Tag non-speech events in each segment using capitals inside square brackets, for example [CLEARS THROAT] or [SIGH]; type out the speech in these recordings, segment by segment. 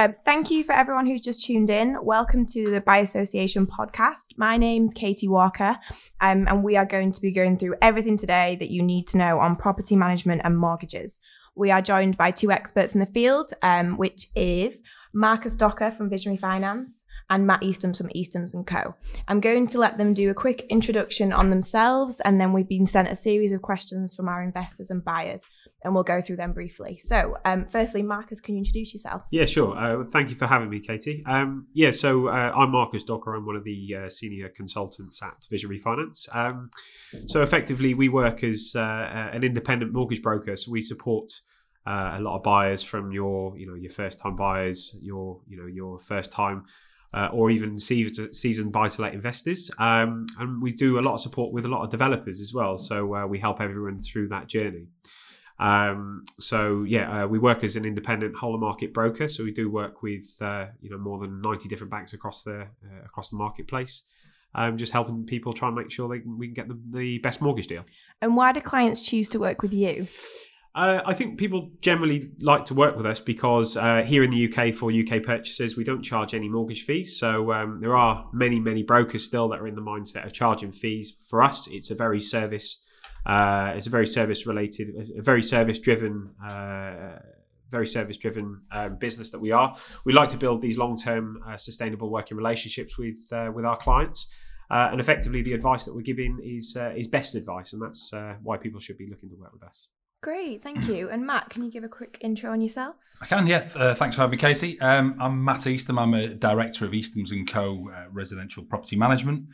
Um, thank you for everyone who's just tuned in. Welcome to the BuyAssociation podcast. My name's Katie Walker, um, and we are going to be going through everything today that you need to know on property management and mortgages. We are joined by two experts in the field, um, which is Marcus Docker from Visionary Finance and Matt Eastham from Easthams and Co. I'm going to let them do a quick introduction on themselves, and then we've been sent a series of questions from our investors and buyers, and we'll go through them briefly. So, um, firstly, Marcus, can you introduce yourself? Yeah, sure. Uh, thank you for having me, Katie. Um, yeah, so uh, I'm Marcus Docker. I'm one of the uh, senior consultants at Visionary Finance. Um, so, effectively, we work as uh, an independent mortgage broker. So, we support uh, a lot of buyers from your, you know, your first time buyers, your, you know, your first time uh, or even seasoned buy-to-let investors. Um, and we do a lot of support with a lot of developers as well. So we help everyone through that journey. Um, so yeah, uh, we work as an independent whole market broker. So we do work with uh, you know more than ninety different banks across the uh, across the marketplace. Um, just helping people try and make sure they we can get the, the best mortgage deal. And why do clients choose to work with you? Uh, I think people generally like to work with us because uh, here in the UK, for UK purchases, we don't charge any mortgage fees. So um, there are many, many brokers still that are in the mindset of charging fees. For us, it's a very service, uh, it's a very service related, a very service driven, uh, very service driven um, business that we are. We like to build these long term, uh, sustainable working relationships with uh, with our clients. and effectively, the advice that we're giving is is best advice, and that's why people should be looking to work with us. Great, thank you. And Matt, can you give a quick intro on yourself? I can, yeah. Uh, thanks for having me, Casey. Um, I'm Matt Eastham. I'm a director of Eastham's and Co. Uh, Residential Property Management.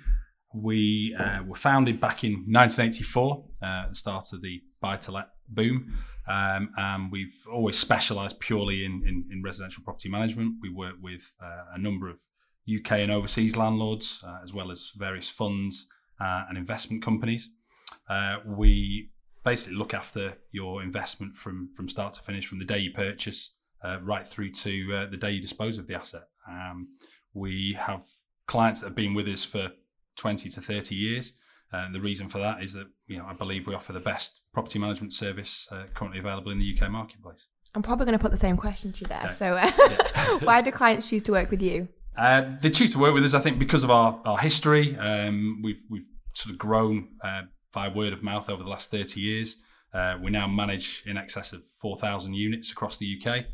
We uh, were founded back in 1984, uh, the start of the buy-to-let boom, um, and we've always specialised purely in, in, in, residential property management. We work with uh, a number of UK and overseas landlords, uh, as well as various funds and investment companies. we basically look after your investment from from start to finish, from the day you purchase uh, right through to uh, the day you dispose of the asset. Um, we have clients that have been with us for 20 to 30 years. And the reason for that is that you know I believe we offer the best property management service uh, currently available in the UK marketplace. I'm probably going to put the same question to you there. So, uh, [LAUGHS] yeah. why do clients choose to work with you? Uh, they choose to work with us, I think, because of our, our history. Um, we've we've sort of grown uh, by word of mouth over the last 30 years. Uh, we now manage in excess of 4,000 units across the UK.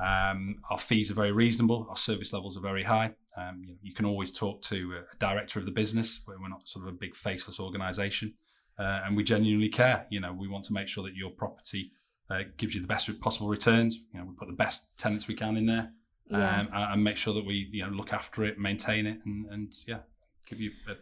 Um, our fees are very reasonable. Our service levels are very high. Um, you, know, you, can always talk to a director of the business. We're not sort of a big faceless organisation, uh, and we genuinely care. You know, we want to make sure that your property uh, gives you the best possible returns. You know, we put the best tenants we can in there, yeah. um, and make sure that we you know look after it, maintain it, and, and yeah, give you a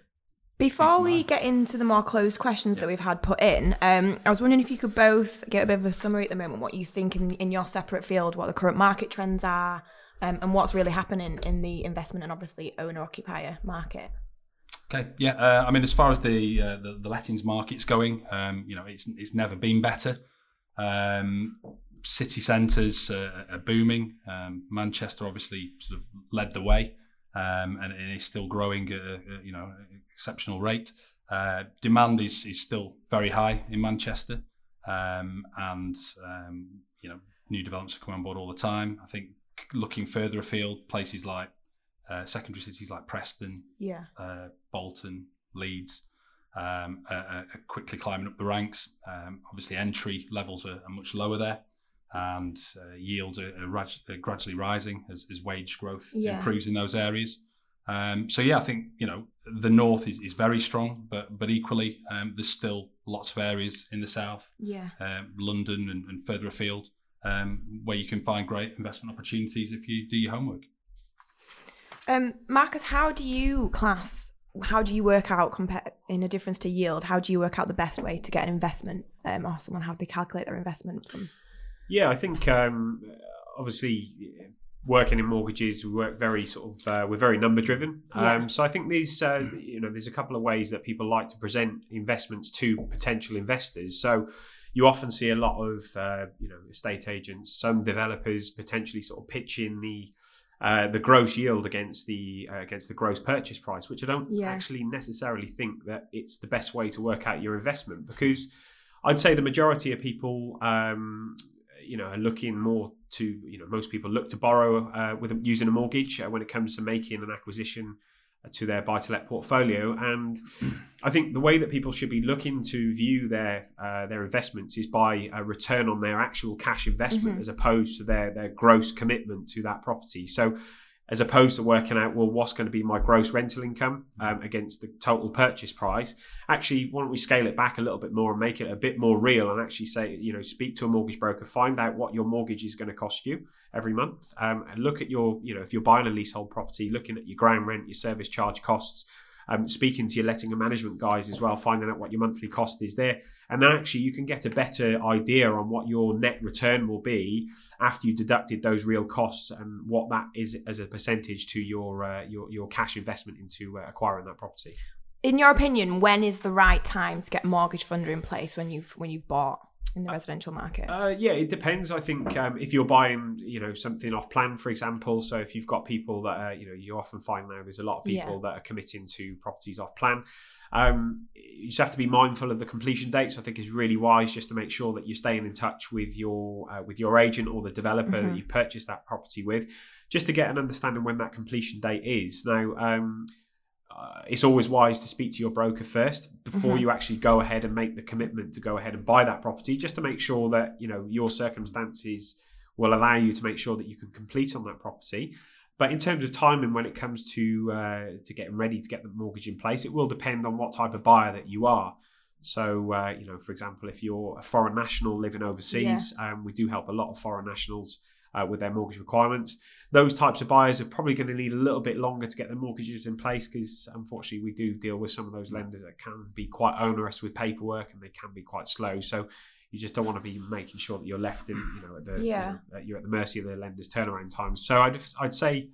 before we get into the more closed questions yeah. that we've had put in, um, I was wondering if you could both get a bit of a summary at the moment, what you think in, in your separate field, what the current market trends are, um, and what's really happening in the investment and obviously owner occupier market. Okay, yeah. Uh, I mean, as far as the uh, the, the lettings market's going, um, you know, it's it's never been better. Um, city centres uh, are booming. Um, Manchester obviously sort of led the way um, and it is still growing at you know exceptional rate. Uh, demand is is still very high in Manchester, um, and um, you know new developments are coming on board all the time. I think looking further afield, places like uh, secondary cities like Preston, yeah, uh, Bolton, Leeds. Um, are, are, quickly climbing up the ranks. Um, obviously, entry levels are, are much lower there and uh, yields are, are, gradually rising as, as wage growth yeah. improves in those areas. Um, so yeah, I think you know the north is, is very strong, but but equally um, there's still lots of areas in the south, yeah, um, London and, and, further afield, um, where you can find great investment opportunities if you do your homework. Um, Marcus, how do you class? How do you work out compare in a difference to yield? How do you work out the best way to get an investment, um, or someone how do they calculate their investment from? Yeah, I think um, obviously working in mortgages, we work very sort of uh, we're very number driven. Yeah. Um, so I think these uh, you know there's a couple of ways that people like to present investments to potential investors. So you often see a lot of uh, you know estate agents, some developers potentially sort of pitching the uh, the gross yield against the uh, against the gross purchase price, which I don't yeah. actually necessarily think that it's the best way to work out your investment because I'd say the majority of people um, you know are looking more to you know most people look to borrow uh, with using a mortgage uh, when it comes to making an acquisition to their buy to let portfolio. And I think the way that people should be looking to view their uh, their investments is by a return on their actual cash investment Mhm. as opposed to their their gross commitment to that property. So as opposed to working out well what's going to be my gross rental income um, against the total purchase price. Actually why don't we scale it back a little bit more and make it a bit more real and actually say you know speak to a mortgage broker find out what your mortgage is going to cost you every month um, and look at your you know if you're buying a leasehold property looking at your ground rent your service charge costs um, speaking to your letting and management guys as well finding out what your monthly cost is there. And then actually you can get a better idea on what your net return will be after you deducted those real costs and what that is as a percentage to your uh, your, your cash investment into uh, acquiring that property. In your opinion, when is the right time to get mortgage funder in place when you've when you've bought in the residential market? Uh, yeah, it depends. I think um, if you're buying, you know, something off plan, for example. So if you've got people that, are, you know, you often find now there's a lot of people that are committing to properties off plan. Um, you just have to be mindful of the completion dates. I think is really wise just to make sure that you're staying in touch with your uh, with your agent or the developer Mhm. that you've purchased that property with, just to get an understanding when that completion date is. Now. Um, uh, it's always wise to speak to your broker first before Mhm. you actually go ahead and make the commitment to go ahead and buy that property, just to make sure that you know your circumstances will allow you to make sure that you can complete on that property. But in terms of timing, when it comes to uh, to getting ready to get the mortgage in place, it will depend on what type of buyer that you are. So, uh, you know, for example, if you're a foreign national living overseas, um, we do help a lot of foreign nationals uh, with their mortgage requirements. Those types of buyers are probably going to need a little bit longer to get their mortgages in place because, unfortunately, we do deal with some of those lenders that can be quite onerous with paperwork and they can be quite slow. So, you just don't want to be making sure that you're left in, you know, at the, Yeah. you know, that you're at the mercy of the lender's turnaround times. So, I'd, I'd say,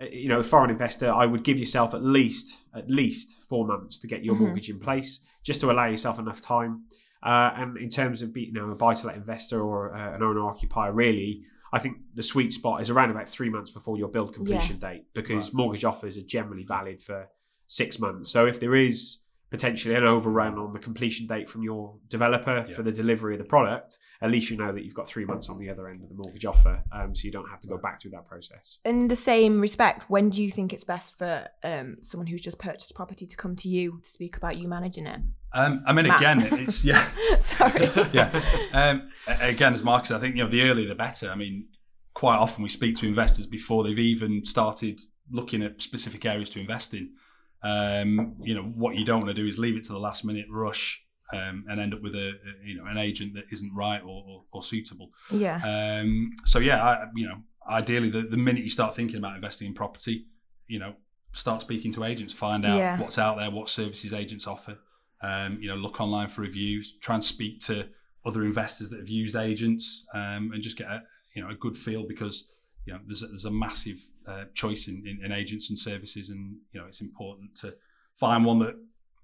uh, you know, a foreign investor, I would give yourself at least at least four months to get your Mhm. mortgage in place, just to allow yourself enough time. Uh, and in terms of being, you know, a buy-to-let investor or uh, an owner-occupier, really, I think the sweet spot is around about three months before your build completion date, because Right. mortgage offers are generally valid for six months. So if there is potentially an overrun on the completion date from your developer Yeah. for the delivery of the product, at least you know that you've got three months on the other end of the mortgage offer, um, so you don't have to go back through that process. In the same respect, when do you think it's best for um, someone who's just purchased property to come to you to speak about you managing it? Um, I mean, Matt. again, it's yeah. [LAUGHS] Sorry. [LAUGHS] yeah. Um, again, as Mark said, I think you know the earlier the better. I mean, quite often we speak to investors before they've even started looking at specific areas to invest in. Um, you know, what you don't want to do is leave it to the last minute, rush, um, and end up with a, a you know an agent that isn't right or, or, or suitable. Yeah. Um, so yeah, I, you know, ideally, the, the minute you start thinking about investing in property, you know, start speaking to agents, find out Yeah. what's out there, what services agents offer. Um, you know, look online for reviews, try and speak to other investors that have used agents, um, and just get a you know a good feel because you know there's a, there's a massive uh, choice in, in, in agents and services, and you know it's important to find one that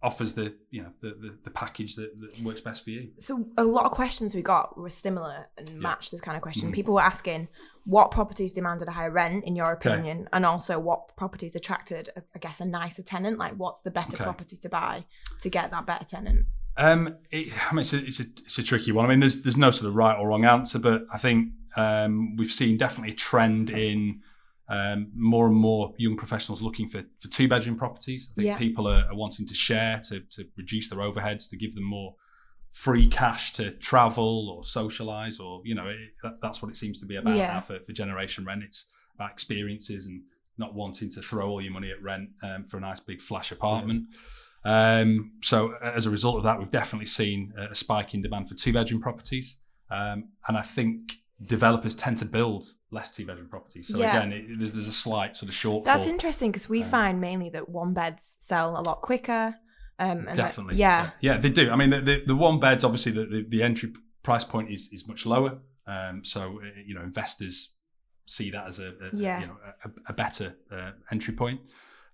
offers the you know the the, the package that, that works best for you. So a lot of questions we got were similar and matched this kind of question. Mhm. People were asking what properties demanded a higher rent, in your Okay. opinion, and also what properties attracted, I guess, a nicer tenant. Like, what's the better Okay. property to buy to get that better tenant? Um, it, I mean, it's a, it's a it's a tricky one. I mean, there's there's no sort of right or wrong answer, but I think um, we've seen definitely a trend in um, more and more young professionals looking for, for two bedroom properties. I think Yeah. people are, are wanting to share to to reduce their overheads to give them more free cash to travel or socialize or you know it, that, that's what it seems to be about Yeah. now for, for generation rent it's about experiences and not wanting to throw all your money at rent um, for a nice big flash apartment um, so as a result of that we've definitely seen a spike in demand for two bedroom properties um, and i think developers tend to build less two bedroom properties so Yeah. again it, there's, there's a slight sort of shortfall That's interesting because we Um, find mainly that one beds sell a lot quicker. Um, and that- Definitely. yeah. Yeah, they do. I mean, the, the, the one beds, obviously, the, the, the entry price point is, is much lower. Um, so, uh, you know, investors see that as a, a Yeah. you know, a, a better uh, entry point.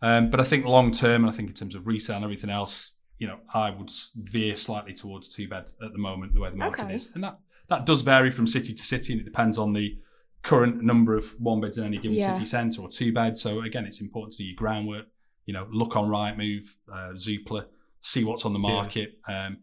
Um, but I think long term, and I think in terms of resale and everything else, you know, I would veer slightly towards two bed at the moment, the way the market Okay. is. And that, that does vary from city to city, and it depends on the current number of one beds in any given Yeah. city centre or two beds. So, again, it's important to do your groundwork you know, look on Rightmove, uh, Zoopla, see what's on the Yeah. market. Um,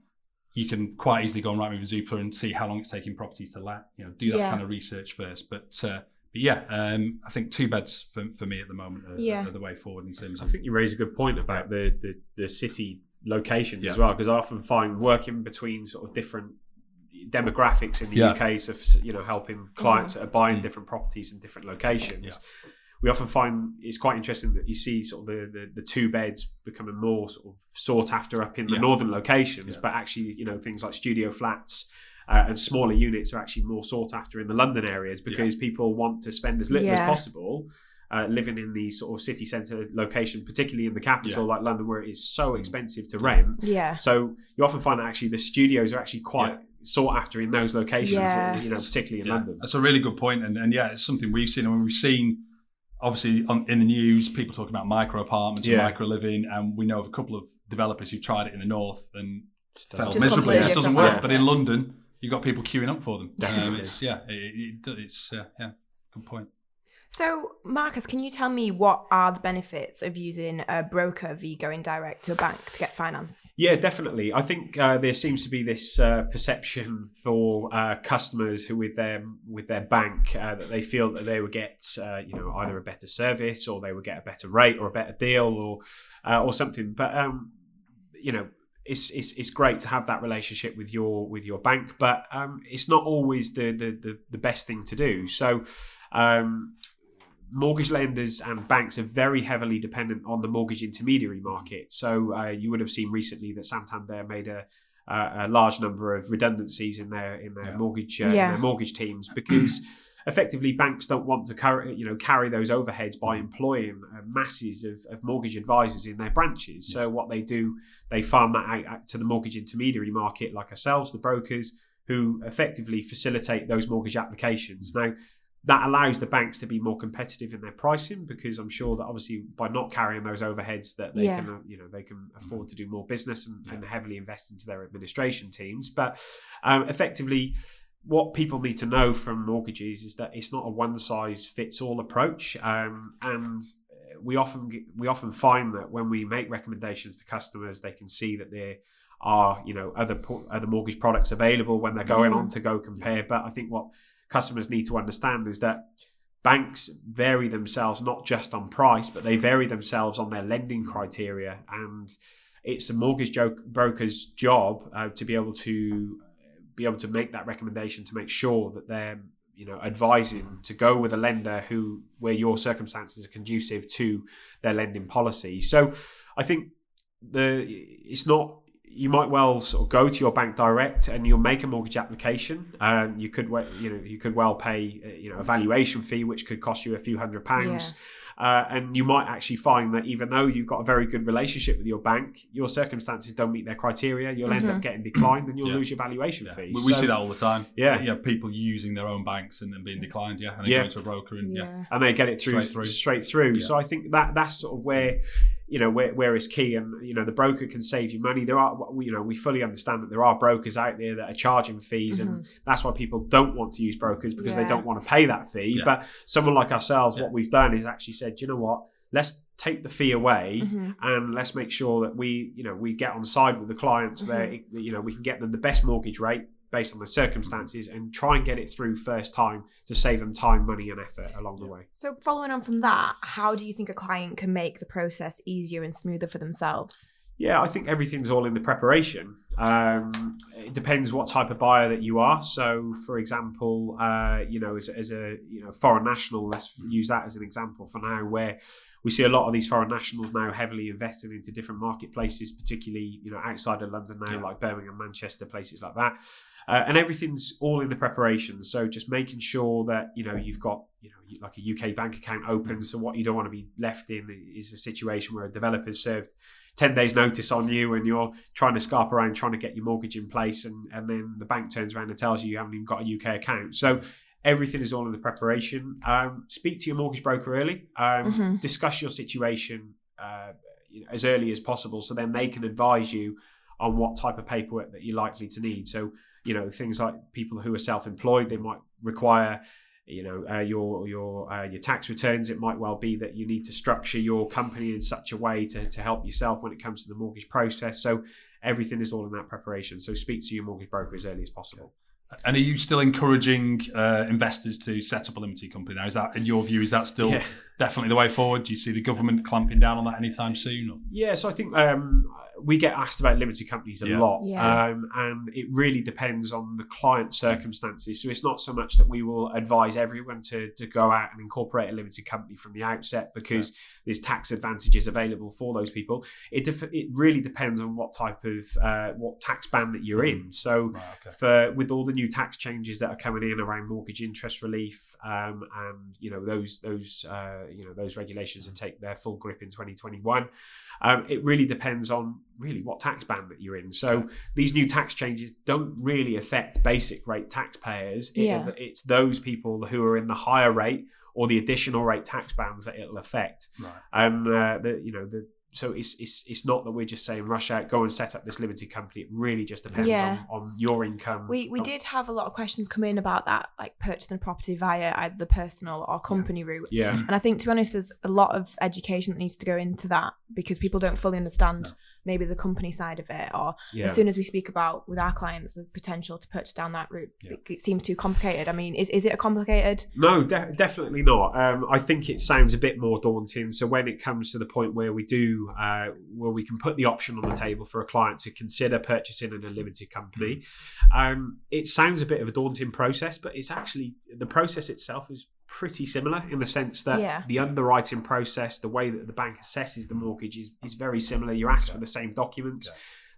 you can quite easily go on Rightmove and Zoopla and see how long it's taking properties to let. You know, do that Yeah. kind of research first. But uh, but yeah, um, I think two beds for, for me at the moment are, Yeah. are the way forward in terms I think you raise a good point about the the, the city locations as well, because I often find working between sort of different demographics in the Yeah. UK, so you know, helping clients that are buying Mm. different properties in different locations. Yeah. We often find it's quite interesting that you see sort of the, the, the two beds becoming more sort of sought after up in the Yeah. northern locations, Yeah. but actually, you know, things like studio flats uh, and smaller units are actually more sought after in the London areas because people want to spend as little Yeah. as possible uh, living in the sort of city centre location, particularly in the capital Yeah. like London, where it is so Mm. expensive to rent. Yeah. So you often find that actually the studios are actually quite sought after in those locations, Yeah. you know, particularly in Yeah, London. That's a really good point, and, and yeah, it's something we've seen. And we've seen, obviously, on, in the news, people talking about micro apartments and Yeah. micro living, and we know of a couple of developers who tried it in the north and felt Just miserably. It just doesn't different work. But in London, you've got people queuing up for them. Um, Definitely. it's yeah, it, it, it's uh, yeah, good point. So, Marcus, can you tell me what are the benefits of using a broker v going direct to a bank to get finance? Yeah, definitely. I think uh, there seems to be this uh, perception for uh, customers who, with their with their bank, uh, that they feel that they would get, uh, you know, either a better service or they would get a better rate or a better deal or uh, or something. But um, you know, it's, it's it's great to have that relationship with your with your bank, but um, it's not always the, the the the best thing to do. So. Um, mortgage lenders and banks are very heavily dependent on the mortgage intermediary market. So uh, you would have seen recently that Santander made a, a, a large number of redundancies in their in their Yeah. mortgage uh, in their mortgage teams because [CLEARS THROAT] effectively banks don't want to carry you know carry those overheads by employing uh, masses of, of mortgage advisors in their branches. So what they do, they farm that out, out to the mortgage intermediary market like ourselves, the brokers, who effectively facilitate those mortgage applications. Now that allows the banks to be more competitive in their pricing because I'm sure that obviously by not carrying those overheads that they Yeah. can uh, you know they can afford to do more business and, and heavily invest into their administration teams. But um, effectively, what people need to know from mortgages is that it's not a one size fits all approach, um, and we often we often find that when we make recommendations to customers, they can see that there are you know other other mortgage products available when they're going Mhm. on to GoCompare. But I think what customers need to understand is that banks vary themselves not just on price, but they vary themselves on their lending criteria, and it's a mortgage jo- broker's job uh, to be able to be able to make that recommendation to make sure that they're you know advising to go with a lender who where your circumstances are conducive to their lending policy. So I think the it's not you might well sort of go to your bank direct and you'll make a mortgage application. Um, you could you know you could well pay uh, you know a valuation fee which could cost you a few hundred pounds. Uh, and you might actually find that even though you've got a very good relationship with your bank, your circumstances don't meet their criteria. You'll end Mhm. up getting declined, and you'll Yeah. lose your valuation Yeah. fee. We, we So- see that all the time. Yeah. yeah, people using their own banks and, and being declined. Yeah, and then Yeah. going to a broker and yeah, and they get it through Straight straight through. through. Yeah. So I think that that's sort of where you know where, where is key, and you know the broker can save you money. There are you know we fully understand that there are brokers out there that are charging fees, and that's why people don't want to use brokers because they don't want to pay that fee. Yeah. But someone like ourselves, Yeah. what we've done is actually said, you know what, let's take the fee away Mhm. and let's make sure that we you know we get on side with the clients there you know we can get them the best mortgage rate based on the circumstances and try and get it through first time to save them time money and effort along the way. So, following on from that, how do you think a client can make the process easier and smoother for themselves? yeah i think everything's all in the preparation um, it depends what type of buyer that you are. So for example uh, you know as, as a you know foreign national let's use that as an example for now where we see a lot of these foreign nationals now heavily invested into different marketplaces particularly you know outside of london now Yeah. like birmingham manchester places like that. Uh, and everything's all in the preparation so just making sure that you know you've got you know like a uk bank account open. So what you don't want to be left in is a situation where a developer's served 10 days notice on you and you're trying to scarp around trying to get your mortgage in place and, and then the bank turns around and tells you you haven't even got a uk account. So everything is all in the preparation. Um, speak to your mortgage broker early um, Mhm. discuss your situation uh, you know, as early as possible so then they can advise you on what type of paperwork that you're likely to need. So you know things like people who are self-employed they might require you know uh, your your uh, your tax returns it might well be that you need to structure your company in such a way to, to help yourself when it comes to the mortgage process so everything is all in that preparation. So speak to your mortgage broker as early as possible. And are you still encouraging uh, investors to set up a limited company now? Is that, in your view, is that still Yeah. Definitely the way forward? Do you see the government clamping down on that anytime soon? Or? Yeah, so I think um, we get asked about limited companies a Yeah. lot, Yeah. um, and it really depends on the client's circumstances. So it's not so much that we will advise everyone to, to go out and incorporate a limited company from the outset because there's tax advantages available for those people. It def- it really depends on what type of uh, what tax band that you're in. So Right, okay. for with all the new tax changes that are coming in around mortgage interest relief um, and you know those those uh, you know those regulations and take their full grip in 2021 um, it really depends on really what tax band that you're in so these new tax changes don't really affect basic rate taxpayers It- Yeah. it's those people who are in the higher rate or the additional rate tax bands that it'll affect Right. and uh, the you know the so it's, it's it's not that we're just saying rush out go and set up this limited company it really just depends Yeah. on, on your income We we on- did have a lot of questions come in about that, like purchasing a property via either the personal or company route. yeah And I think, to be honest, there's a lot of education that needs to go into that because people don't fully understand No. Maybe the company side of it. Or yeah as soon as we speak about with our clients the potential to purchase down that route, Yeah. it, it seems too complicated. I mean, is, is it a complicated? No, de- definitely not. Um, I think it sounds a bit more daunting. So when it comes to the point where we do, uh, where we can put the option on the table for a client to consider purchasing in a limited company, um, it sounds a bit of a daunting process, but it's actually the process itself is pretty similar in the sense that Yeah. the underwriting process, the way that the bank assesses the mortgage is, is very similar. You're asked for the same documents.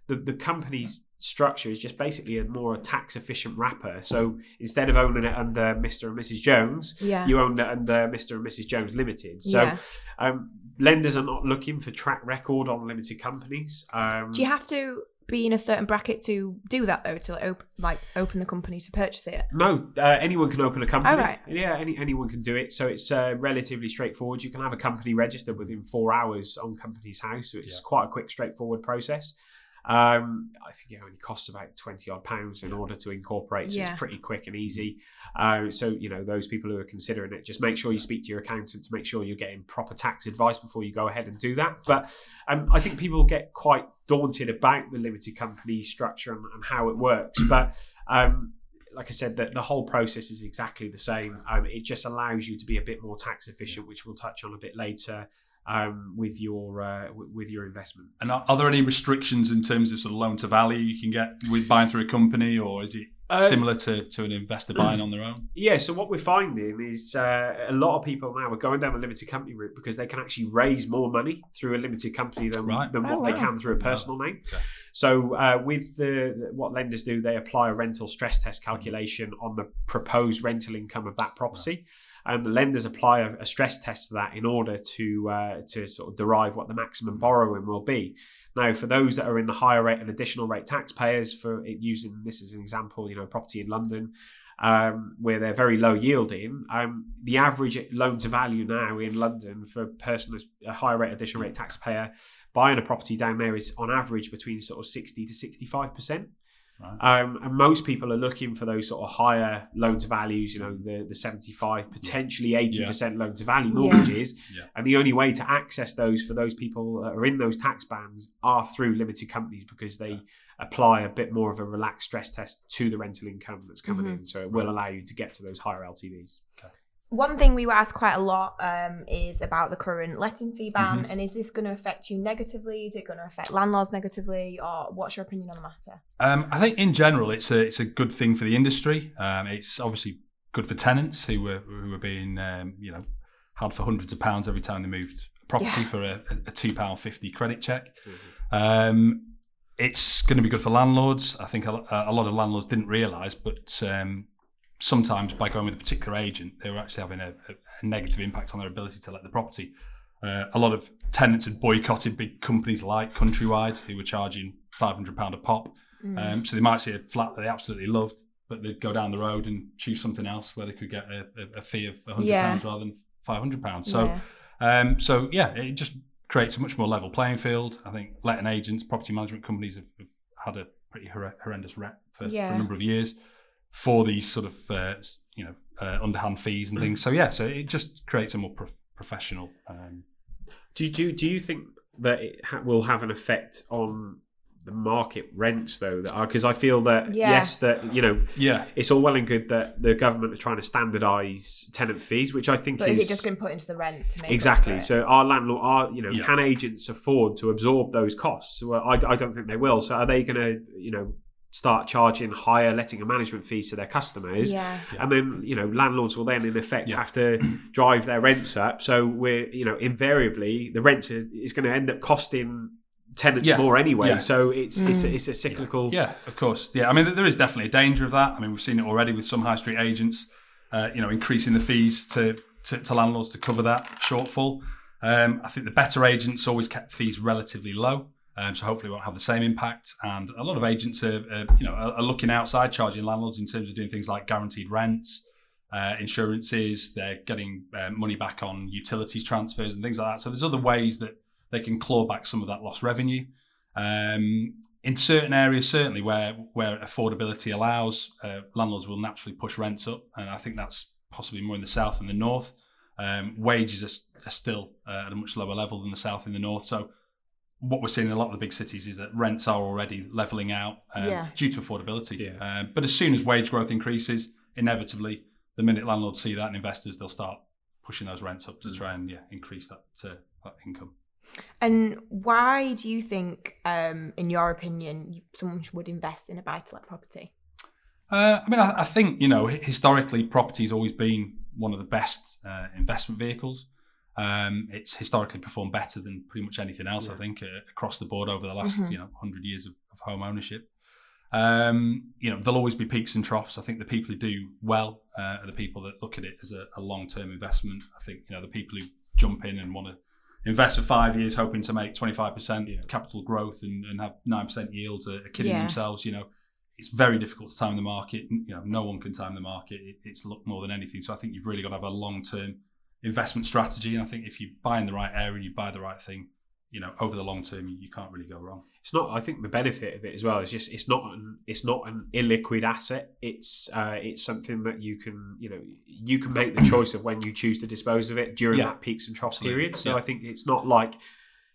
The, the company's structure is just basically a more tax efficient wrapper. So instead of owning it under Mr. and Mrs. Jones, Yeah. you own it under Mr. and Mrs. Jones Limited. So Yeah. um, lenders are not looking for track record on limited companies. Um, Do you have to be in a certain bracket to do that though? To like, op- like open the company to purchase it? no, uh, anyone can open a company. Oh, right. Yeah, any, anyone can do it. So it's uh, relatively straightforward. You can have a company registered within four hours on Companies House. So it's Yeah. quite a quick, straightforward process. Um, I think it only costs about twenty odd pounds in order to incorporate, so Yeah. it's pretty quick and easy. Uh, so you know those people who are considering it, just make sure you speak to your accountant to make sure you're getting proper tax advice before you go ahead and do that. But um, I think people get quite daunted about the limited company structure and, and how it works. But um, like I said, the, the whole process is exactly the same. Um, it just allows you to be a bit more tax efficient, which we'll touch on a bit later um, with your uh, w- with your investment. And are, are there any restrictions in terms of sort of loan to value you can get with buying through a company, or is it Um, similar to, to an investor buying on their own? [COUGHS] Yeah, so what we're finding is uh, a lot of people now are going down the limited company route because they can actually raise more money through a limited company than, Right. than Oh, what they can through a personal name. Okay. So uh, with the what lenders do, they apply a rental stress test calculation on the proposed rental income of that property, and the lenders apply a, a stress test to that in order to uh, to sort of derive what the maximum borrowing will be. Now, for those that are in the higher rate and additional rate taxpayers, for using this as an example, you know, property in London, um, where they're very low yielding, um, the average loan to value now in London for a person as a higher rate additional rate taxpayer buying a property down there is on average between sort of 60 to 65 percent. Right. Um, and most people are looking for those sort of higher loan to values, you know, the, the 75, potentially 80% loan to value mortgages. Yeah. And the only way to access those for those people that are in those tax bands are through limited companies because they apply a bit more of a relaxed stress test to the rental income that's coming Mhm. in. So it will allow you to get to those higher LTVs. One thing we were asked quite a lot um, is about the current letting fee ban, Mhm. and is this going to affect you negatively? Is it going to affect landlords negatively, or what's your opinion on the matter? Um, I think in general, it's a it's a good thing for the industry. Um, it's obviously good for tenants who were who were being um, you know had for hundreds of pounds every time they moved property Yeah. for a, a two pound fifty credit check. Um, it's going to be good for landlords. I think a, a lot of landlords didn't realise, but um, sometimes by going with a particular agent, they were actually having a, a, negative impact on their ability to let the property. Uh, a lot of tenants had boycotted big companies like Countrywide, who were charging five hundred pound a pop. Mm. Um, so they might see a flat that they absolutely loved, but they'd go down the road and choose something else where they could get a, a, a fee of hundred Yeah. pounds rather than five hundred pounds. So, Yeah. um, so yeah, it just creates a much more level playing field. I think letting agents, property management companies have, have had a pretty horre- horrendous rep for, for a number of years for these sort of uh, you know uh, underhand fees and things. So yeah, so it just creates a more pro- professional. Um, Do you, do, do you think that it ha- will have an effect on the market rents though that because I feel that Yeah. yes that you know Yeah. it's all well and good that the government are trying to standardise tenant fees, which I think But is, is it just going put into the rent to make exactly. So our landlord, are you know, Yeah. can agents afford to absorb those costs? Well, I, I don't think they will. So are they going to you know start charging higher letting and management fees to their customers? yeah. And then you know landlords will then in effect Yeah. have to [CLEARS THROAT] drive their rents up. So we're you know invariably the rent is, is going to end up costing tenants Yeah. more anyway. Yeah. So it's it's, Mm. a, it's a cyclical. Yeah, of course. Yeah, I mean, there is definitely a danger of that. I mean, we've seen it already with some high street agents, uh, you know, increasing the fees to, to, to landlords to cover that shortfall. Um, I think the better agents always kept fees relatively low, um, so hopefully won't have the same impact. And a lot of agents are, you know, are, looking outside charging landlords in terms of doing things like guaranteed rents, uh, insurances. They're getting uh, money back on utilities transfers and things like that. So there's other ways that they can claw back some of that lost revenue. Um, in certain areas, certainly where where affordability allows, uh, landlords will naturally push rents up, and I think that's possibly more in the south and the north. Um, wages are, are still uh, at a much lower level than the south and the north. So, what we're seeing in a lot of the big cities is that rents are already leveling out um, Yeah. due to affordability. Yeah. Um, but as soon as wage growth increases, inevitably, the minute landlords see that and investors, they'll start pushing those rents up to try and yeah, increase that, uh, that income. And why do you think, um, in your opinion, someone would invest in a buy-to-let property? Uh, I mean, I, I think you know hi- historically, property's always been one of the best uh, investment vehicles. Um, it's historically performed better than pretty much anything else. I think uh, across the board over the last Mhm. you know hundred years of, of home ownership. Um, you know, there'll always be peaks and troughs. I think the people who do well uh, are the people that look at it as a, a long-term investment. I think you know the people who jump in and want to invest for five years, hoping to make twenty-five percent Yeah. capital growth and, and have nine percent yields, are, are kidding Yeah. themselves. You know, it's very difficult to time the market. You know, no one can time the market. It, it's luck more than anything. So I think you've really got to have a long-term investment strategy. And I think if you buy in the right area and you buy the right thing, you know, over the long term, you, you can't really go wrong. it's not i think the benefit of it as well is just it's not an it's not an illiquid asset it's uh it's something that you can you know you can make the choice of when you choose to dispose of it during Yeah. that peaks and troughs period so Yeah. i think it's not like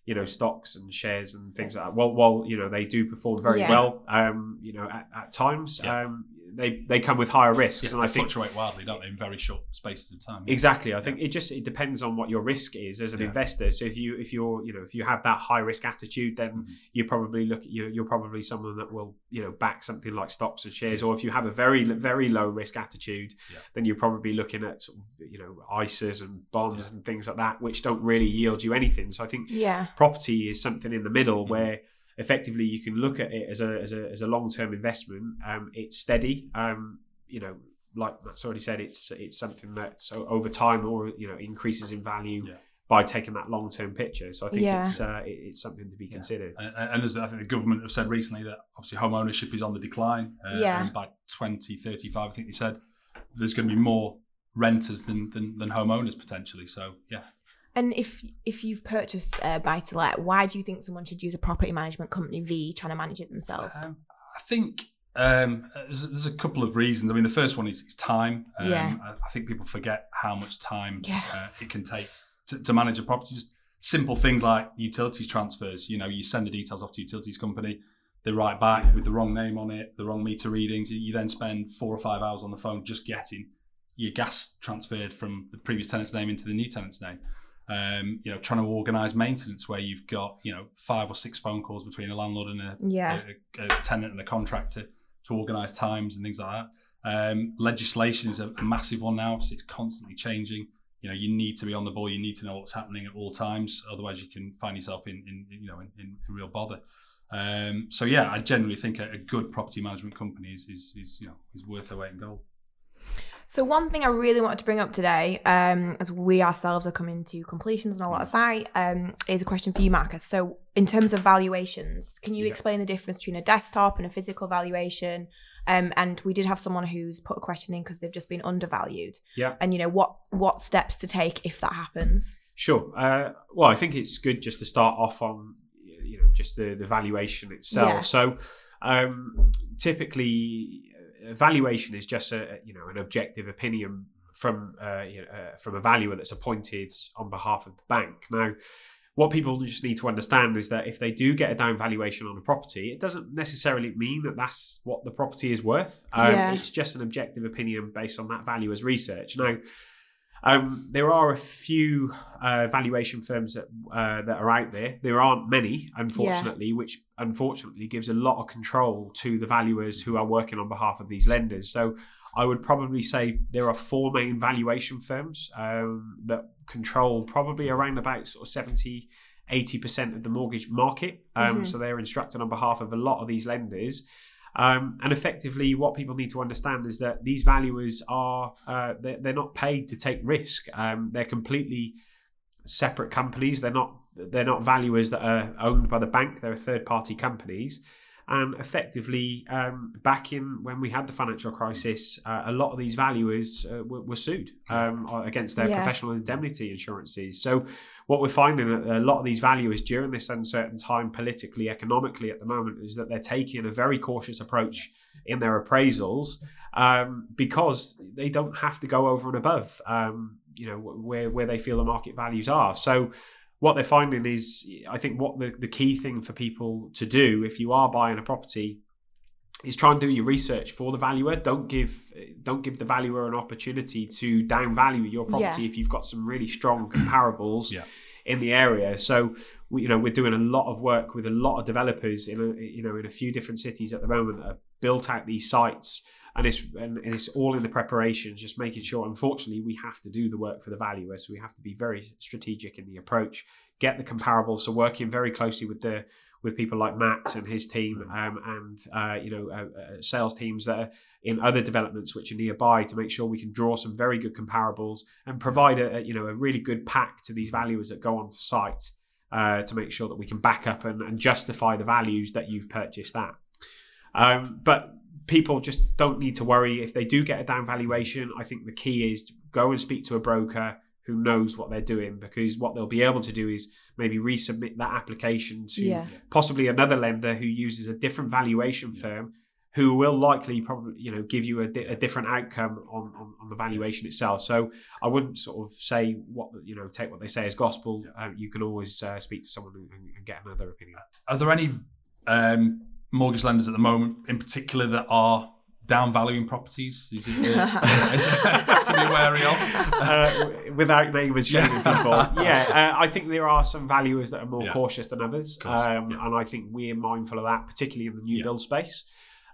you know stocks and shares and things like that while while you know they do perform very Yeah. well um you know at, at times Yeah. um they they come with higher risks and they i think fluctuate wildly, don't they, in very short spaces of time. Exactly. I think it just it depends on what your risk is as an Yeah. investor. So if you if you're you know if you have that high risk attitude, then Mhm. you probably look you're, you're probably someone that will you know back something like stocks and shares. Or if you have a very very low risk attitude, Yeah. then you're probably looking at sort of, you know ISAs and bonds Yeah. and things like that, which don't really yield you anything. So I think Yeah. property is something in the middle Mhm. where effectively you can look at it as a as a, as a long term investment. Um, it's steady. Um, you know, like Matt's already said, it's it's something that so over time or you know increases in value Yeah. by taking that long term picture. So I think Yeah. it's uh, it, it's something to be Yeah. considered. And, and as I think the government have said recently that obviously home ownership is on the decline. Uh, Yeah. And by 2035, I think they said there's going to be more renters than, than, than homeowners potentially. So, yeah. And if if you've purchased a buy-to-let, why do you think someone should use a property management company v trying to manage it themselves? Um, I think um, there's, there's a couple of reasons. I mean, the first one is, is time. Um, Yeah. I, I think people forget how much time Yeah. uh, it can take to, to manage a property. Just simple things like utilities transfers. You know, you send the details off to utilities company, they write back with the wrong name on it, the wrong meter readings. You then spend four or five hours on the phone just getting your gas transferred from the previous tenant's name into the new tenant's name. Um, you know, trying to organise maintenance where you've got you know five or six phone calls between a landlord and a yeah. a, a tenant and a contractor to organise times and things like that. Um, legislation is a, a massive one now. Obviously, it's constantly changing. You know, you need to be on the ball. You need to know what's happening at all times. Otherwise, you can find yourself in, in you know, in, in, in real bother. Um, so yeah, I generally think a, a good property management company is, is, is you know is worth their weight in gold. So one thing I really wanted to bring up today, um, as we ourselves are coming to completions on a lot of site, um, is a question for you, Marcus. So in terms of valuations, can you Yeah. explain the difference between a desktop and a physical valuation? Um, and we did have someone who's put a question in because they've just been undervalued. Yeah. And you know what what steps to take if that happens? Sure. Uh, well, I think it's good just to start off on you know just the, the valuation itself. Yeah. So um, typically, valuation is just a you know an objective opinion from uh, you know, uh, from a valuer that's appointed on behalf of the bank. Now, what people just need to understand is that if they do get a down valuation on a property, it doesn't necessarily mean that that's what the property is worth. Um, Yeah. It's just an objective opinion based on that valuer's research. Now, um, there are a few uh, valuation firms that uh, that are out there. There aren't many, unfortunately, which unfortunately gives a lot of control to the valuers who are working on behalf of these lenders. So I would probably say there are four main valuation firms um, that control probably around about sort of 70, 80% of the mortgage market. Um, Mhm. So they're instructed on behalf of a lot of these lenders. Um, and effectively, what people need to understand is that these valuers are uh, they're, they're not paid to take risk. Um, they're completely separate companies. They're not they're not valuers that are owned by the bank. They're third party companies. And effectively, um, back in when we had the financial crisis, uh, a lot of these valuers uh, were, were sued um, against their Yeah. professional indemnity insurances. So, what we're finding a lot of these valuers during this uncertain time, politically, economically, at the moment, is that they're taking a very cautious approach in their appraisals um, because they don't have to go over and above, um, you know, where where they feel the market values are. So what they're finding is, I think, what the, the key thing for people to do if you are buying a property is try and do your research for the valuer. Don't give don't give the valuer an opportunity to downvalue your property Yeah. if you've got some really strong [CLEARS THROAT] comparables Yeah. in the area. So we, you know we're doing a lot of work with a lot of developers in a, you know in a few different cities at the moment that have built out these sites. And it's and and it's all in the preparations, just making sure. Unfortunately, we have to do the work for the valuer, so we have to be very strategic in the approach. Get the comparables, so working very closely with the with people like Matt and his team, um, and uh, you know uh, uh, sales teams that are in other developments which are nearby to make sure we can draw some very good comparables and provide a, a you know a really good pack to these valuers that go onto site uh, to make sure that we can back up and, and justify the values that you've purchased at. Um, but people just don't need to worry if they do get a down valuation. I think the key is to go and speak to a broker who knows what they're doing because what they'll be able to do is maybe resubmit that application to Yeah. possibly another lender who uses a different valuation firm who will likely probably you know give you a, di- a different outcome on, on, on the valuation itself. So i wouldn't sort of say what you know take what they say as gospel. Uh, you can always uh, speak to someone and, and get another opinion. Are there any um, mortgage lenders at the moment, in particular, that are down valuing properties? Is it, uh, [LAUGHS] is it to be wary of? [LAUGHS] uh, without name and shaming people. [LAUGHS] Yeah, uh, I think there are some valuers that are more Yeah. cautious than others, um, yeah. and I think we're mindful of that, particularly in the new Yeah. build space.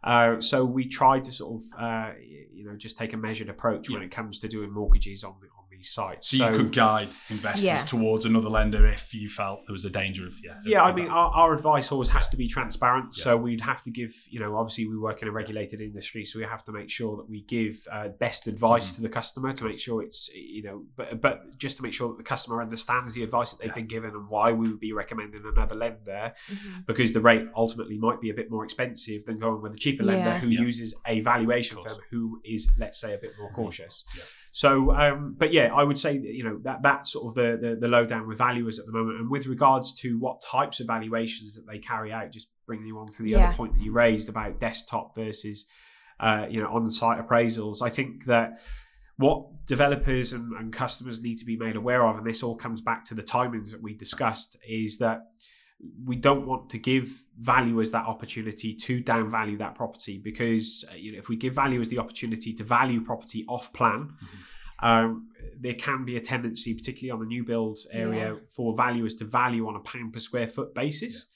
Uh, so we try to sort of, uh, you know, just take a measured approach when it comes to doing mortgages on the, on these sites. So, you could guide investors Yeah. towards another lender if you felt there was a danger of yeah. Yeah, I mean, our, our advice always has to be transparent. Yeah. So we'd have to give, you know, obviously we work in a regulated industry, so we have to make sure that we give uh, best advice Mhm. to the customer to make sure it's, you know, but but just to make sure that the customer understands the advice that they've Yeah. been given and why we would be recommending another lender Mhm. because the rate ultimately might be a bit more expensive than going with a cheaper lender who Yeah. uses a valuation firm who is, let's say, a bit more cautious. Yeah. So, um, but yeah, I would say that, you know that that's sort of the, the the lowdown with valuers at the moment, and with regards to what types of valuations that they carry out, just bringing you on to the Yeah. other point that you raised about desktop versus uh, you know on-site appraisals. I think that what developers and, and customers need to be made aware of, and this all comes back to the timings that we discussed, is that we don't want to give valuers that opportunity to downvalue that property because uh, you know if we give valuers the opportunity to value property off plan um, there can be a tendency particularly on the new build area for valuers to value on a pound per square foot basis.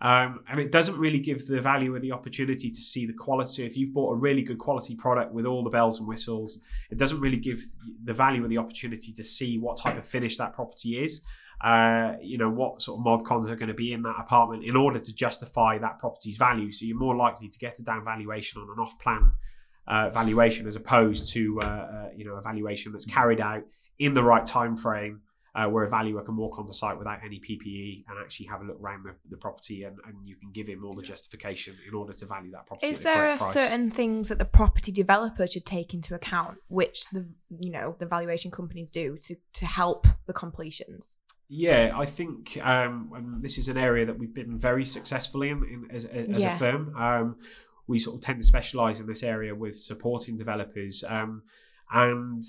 Um, and it doesn't really give the valuer the opportunity to see the quality. If you've bought a really good quality product with all the bells and whistles it doesn't really give the valuer the opportunity to see what type of finish that property is uh, you know what sort of mod cons are going to be in that apartment in order to justify that property's value. So you're more likely to get a down valuation on an off-plan uh, valuation as opposed to uh, uh, you know a valuation that's carried out in the right time frame. Uh, where a valuer can walk on the site without any PPE and actually have a look around the, the property and, and you can give him all the justification in order to value that property. Is at the there a price. certain things that the property developer should take into account, which the you know the valuation companies do to to help the completions? Yeah, I think um, and this is an area that we've been very successful in, in as, as Yeah. a firm. Um, we sort of tend to specialise in this area with supporting developers, um, and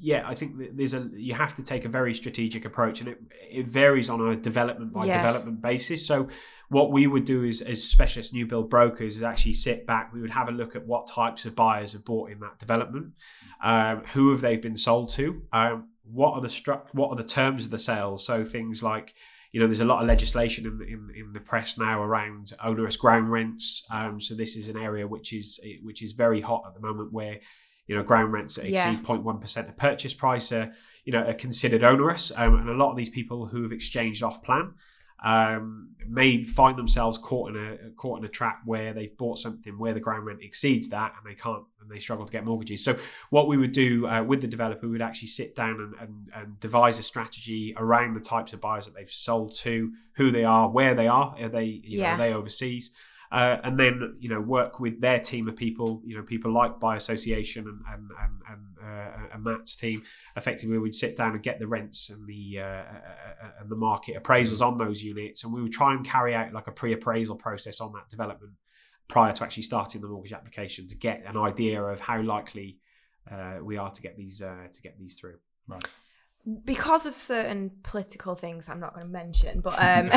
yeah, I think that there's a you have to take a very strategic approach, and it it varies on a development by Yeah. development basis. So what we would do is as specialist new build brokers is actually sit back. We would have a look at what types of buyers have bought in that development, um, who have they been sold to, um, what are the stru- what are the terms of the sales. So things like you know, there's a lot of legislation in, in, in the press now around onerous ground rents. Um, so this is an area which is which is very hot at the moment, where you know ground rents that Yeah. exceed 0.1 percent of purchase price are you know are considered onerous, um, and a lot of these people who have exchanged off plan um, may find themselves caught in a caught in a trap where they've bought something where the ground rent exceeds that and they can't and they struggle to get mortgages. So what we would do uh, with the developer, we would actually sit down and, and, and devise a strategy around the types of buyers that they've sold to, who they are, where they are, are they you know, Yeah. are they overseas, uh, and then you know work with their team of people, you know people like BuyAssociation and and and, and, uh, and Matt's team. Effectively, we'd sit down and get the rents and the uh, uh, and the market appraisals on those units, and we would try and carry out like a pre-appraisal process on that development prior to actually starting the mortgage application to get an idea of how likely uh, we are to get these uh, to get these through. Because of certain political things I'm not going to mention, but um,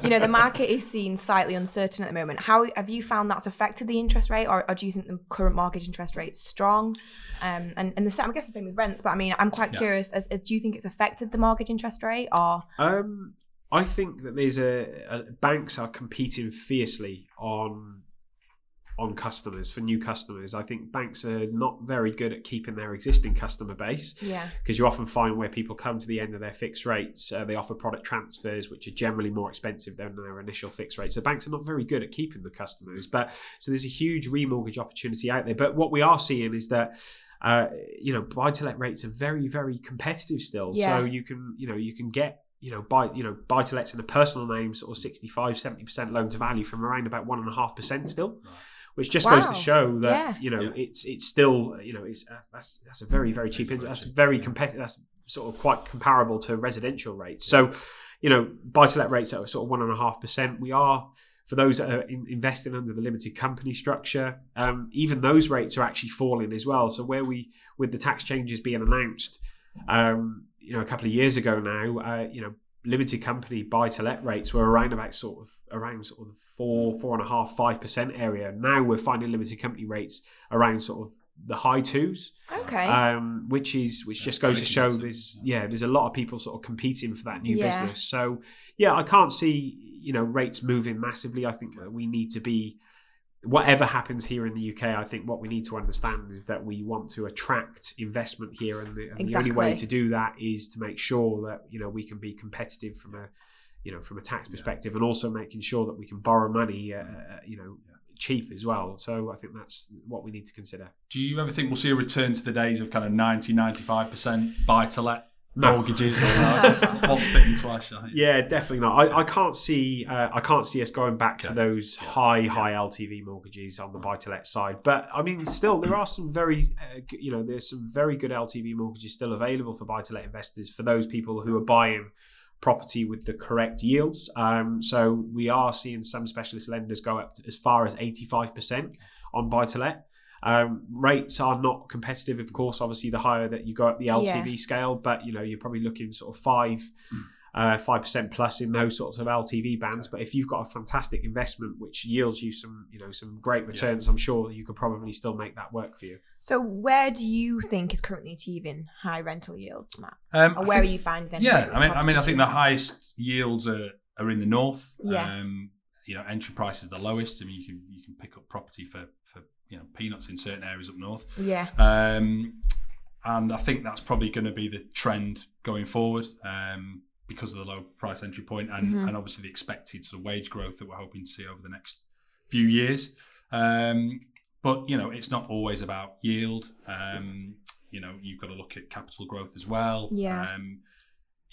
[LAUGHS] you know the market is seen slightly uncertain at the moment. How have you found that's affected the interest rate, or, or do you think the current mortgage interest rate is strong? Um, and and the same, I guess the same with rents. But I mean, I'm quite Yeah. curious. As, as do you think it's affected the mortgage interest rate, or Um, I think that there's a, a banks are competing fiercely on on customers for new customers. I think banks are not very good at keeping their existing customer base yeah, because you often find where people come to the end of their fixed rates, uh, they offer product transfers which are generally more expensive than their initial fixed rate. So banks are not very good at keeping the customers. But so there's a huge remortgage opportunity out there. But what we are seeing is that. Uh, you know, buy to let rates are very, very competitive still. Yeah. So you can, you know, you can get, you know, buy, you know, buy to lets in a personal name, sort of 65, 70% loan to value from around about one and a half percent still, which just goes to show that, Yeah. you know, Yeah. it's, it's still, you know, it's, uh, that's, that's a very, very cheap, That's very that's very competitive. That's sort of quite comparable to residential rates. So, you know, buy to let rates are sort of one and a half percent. We are, for those that are in, investing under the limited company structure, um, even those rates are actually falling as well. So where we, with the tax changes being announced, um, you know, a couple of years ago now, uh, you know, limited company buy to let rates were around about sort of around sort of four, four and a half, five percent area. Now we're finding limited company rates around sort of the high twos okay, um, which is which Yeah, just goes to show there's yeah. yeah there's a lot of people sort of competing for that new Yeah. business. So yeah, I can't see you know rates moving massively. I think we need to be whatever happens here in the UK. I think what we need to understand is that we want to attract investment here, and the, and the only way to do that is to make sure that you know we can be competitive from a you know from a tax perspective, and also making sure that we can borrow money uh, uh, you know cheap as well. So I think that's what we need to consider. Do you ever think we'll see a return to the days of kind of 90, 95% buy to let No. mortgages? Or like, once bitten, twice shy? Yeah, definitely not. I, I can't see uh, I can't see us going back to those Yeah. high Yeah. high LTV mortgages on the buy to let side. But I mean, still there are some very uh, you know there's some very good LTV mortgages still available for buy to let investors for those people who are buying property with the correct yields. Um, so we are seeing some specialist lenders go up to as far as 85% on buy to let. Um, rates are not competitive, of course. Obviously, the higher that you go up the LTV scale, but you know you're probably looking sort of five, uh, five percent plus in those sorts of LTV bands. But if you've got a fantastic investment which yields you some, you know, some great returns, I'm sure you could probably still make that work for you. so where do you think is currently achieving high rental yields, Matt? Um, Or I where think- are you finding? any Yeah, I mean, I mean, I think the highest yields are, are in the north. Yeah. Um, you know, entry price is the lowest. I mean, you can you can pick up property for for you know peanuts in certain areas up north. Yeah, Um, and I think that's probably going to be the trend going forward um, because of the low price entry point and, Mhm. and obviously the expected sort of wage growth that we're hoping to see over the next few years. Um, but you know, it's not always about yield. Um, you know, you've got to look at capital growth as well. Yeah. Um,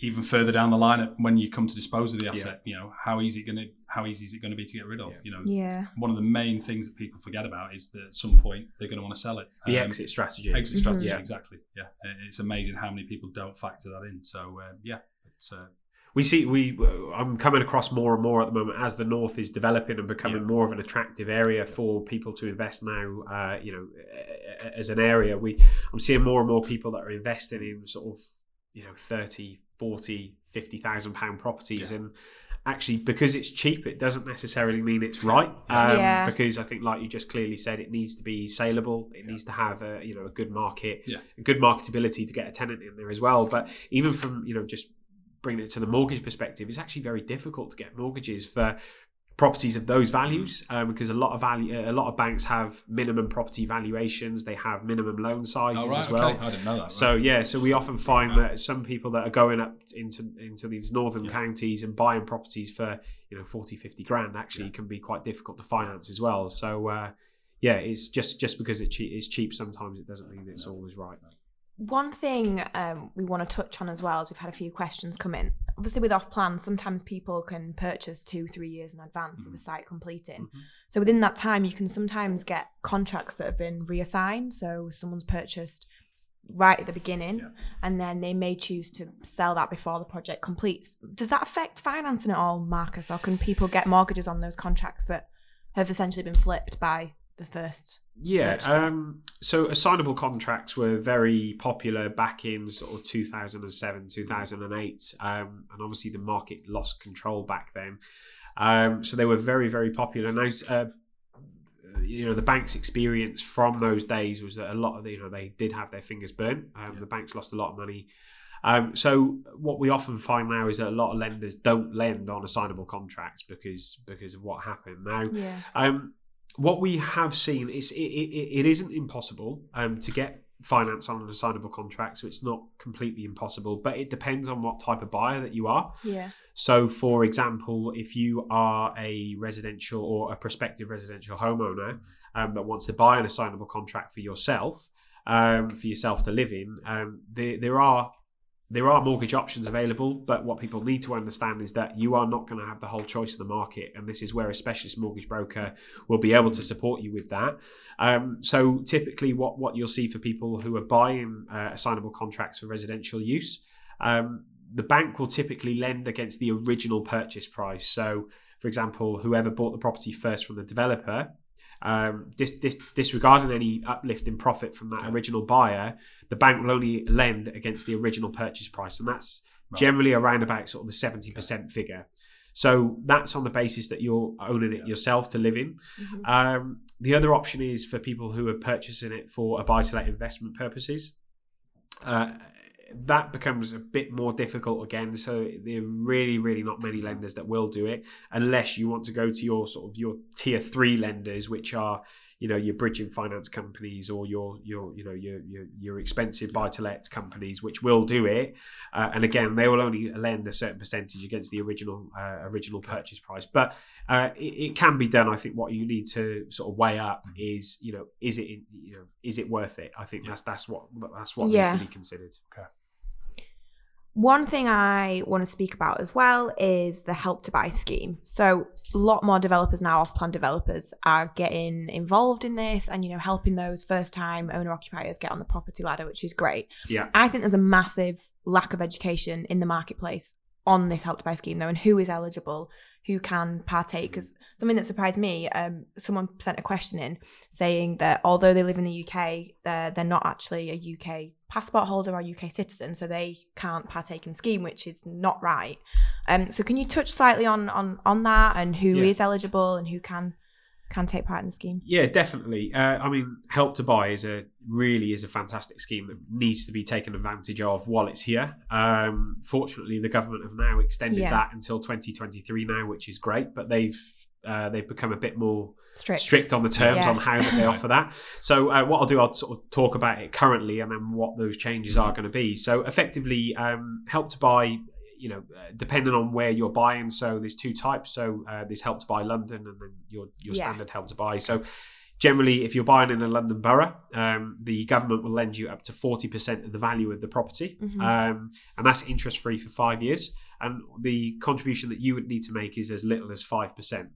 even further down the line, when you come to dispose of the asset, you know, how easy going to how easy is it going to be to get rid of? Yeah. You know, yeah, one of the main things that people forget about is that at some point they're going to want to sell it. The Um, exit strategy. exit Mhm. strategy Yeah. exactly yeah Uh, it's amazing how many people don't factor that in so uh, yeah it's uh, we see we I'm coming across more and more at the moment as the north is developing and becoming Yeah. more of an attractive area for people to invest now. Uh, you know, as an area, we I'm seeing more and more people that are investing in sort of you know 30, 40, 50,000 pound properties Yeah. and. Actually, because it's cheap, it doesn't necessarily mean it's right. Um, Yeah. Because I think, like you just clearly said, it needs to be saleable. It needs to have a you know a good market, Yeah. a good marketability to get a tenant in there as well. But even from you know just bringing it to the mortgage perspective, it's actually very difficult to get mortgages for properties of those values um, because a lot of value, a lot of banks have minimum property valuations. They have minimum loan sizes Oh, right, as well. okay. I didn't know that. right. So yeah, so we often find Right. that some people that are going up into into these northern Yeah. counties and buying properties for you know 40 50 grand actually Yeah. can be quite difficult to finance as well. So uh, yeah, it's just just because it che- it's cheap sometimes it doesn't mean it's always right. One thing um, we want to touch on as well is we've had a few questions come in. Obviously, with off plan, sometimes people can purchase two, three years in advance of a site completing. Mhm. So within that time, you can sometimes get contracts that have been reassigned. So someone's purchased right at the beginning, Yeah. and then they may choose to sell that before the project completes. Does that affect financing at all, Marcus, or can people get mortgages on those contracts that have essentially been flipped by the first? Yeah. Um, so assignable contracts were very popular back in sort of 2007, 2008. Um, and obviously the market lost control back then. Um, so they were very, very popular. Now, uh, you know, the bank's experience from those days was that a lot of, you know, they did have their fingers burnt. Um, Yeah. The banks lost a lot of money. Um, so what we often find now is that a lot of lenders don't lend on assignable contracts because because of what happened. Now, Yeah. um, what we have seen is it, it, it isn't impossible um, to get finance on an assignable contract, so it's not completely impossible, but it depends on what type of buyer that you are. Yeah. So, for example, if you are a residential or a prospective residential homeowner um, that wants to buy an assignable contract for yourself, um, for yourself to live in, um, there, there are there are mortgage options available, but what people need to understand is that you are not going to have the whole choice of the market, and this is where a specialist mortgage broker will be able to support you with that. Um, so, typically, what what you'll see for people who are buying uh, assignable contracts for residential use, um, the bank will typically lend against the original purchase price. So, for example, whoever bought the property first from the developer. Um, dis- dis- disregarding any uplift in profit from that Okay. original buyer, the bank will only lend against the original purchase price, and that's Right. generally around about sort of the seventy percent figure. So that's on the basis that you're owning it Yeah. yourself to live in. Mhm. Um, the other option is for people who are purchasing it for a buy-to-let investment purposes. Uh, that becomes a bit more difficult again. So there are really, really not many lenders that will do it, unless you want to go to your sort of your tier three lenders, which are you know your bridging finance companies or your your you know your your, your expensive buy-to-let companies, which will do it. Uh, and again, they will only lend a certain percentage against the original uh, original purchase price, but uh, it, it can be done. I think what you need to sort of weigh up is, you know, is it, you know, is it worth it? I think Yeah. that's that's what that's what Yeah. needs to be considered. One thing I want to speak about as well is the help to buy scheme. So a lot more developers now, off-plan developers, are getting involved in this and you know helping those first-time owner occupiers get on the property ladder, which is great. Yeah. I think there's a massive lack of education in the marketplace on this help to buy scheme though, and who is eligible, who can partake. Because something that surprised me, um, someone sent a question in saying that although they live in the UK, they're, they're not actually a UK passport holder or UK citizen, so they can't partake in scheme, which is not right. Um, so can you touch slightly on on on that and who is Yeah. eligible and who can can take part in the scheme? Yeah, definitely. Uh, I mean, help to buy is a really is a fantastic scheme that needs to be taken advantage of while it's here. Um, fortunately, the government have now extended Yeah. that until 2023 now, which is great. But they've uh, they've become a bit more Strict. strict on the terms Yeah. on how that they [LAUGHS] offer that. So uh, what I'll do, I'll sort of talk about it currently and then what those changes are going to be. So effectively, um, help to buy. You know, uh, depending on where you're buying. So there's two types. So uh, there's help to buy London and then your your Yeah. standard help to buy. So generally, if you're buying in a London borough, um, the government will lend you up to forty percent of the value of the property, Mhm. um, and that's interest free for five years. And the contribution that you would need to make is as little as five percent.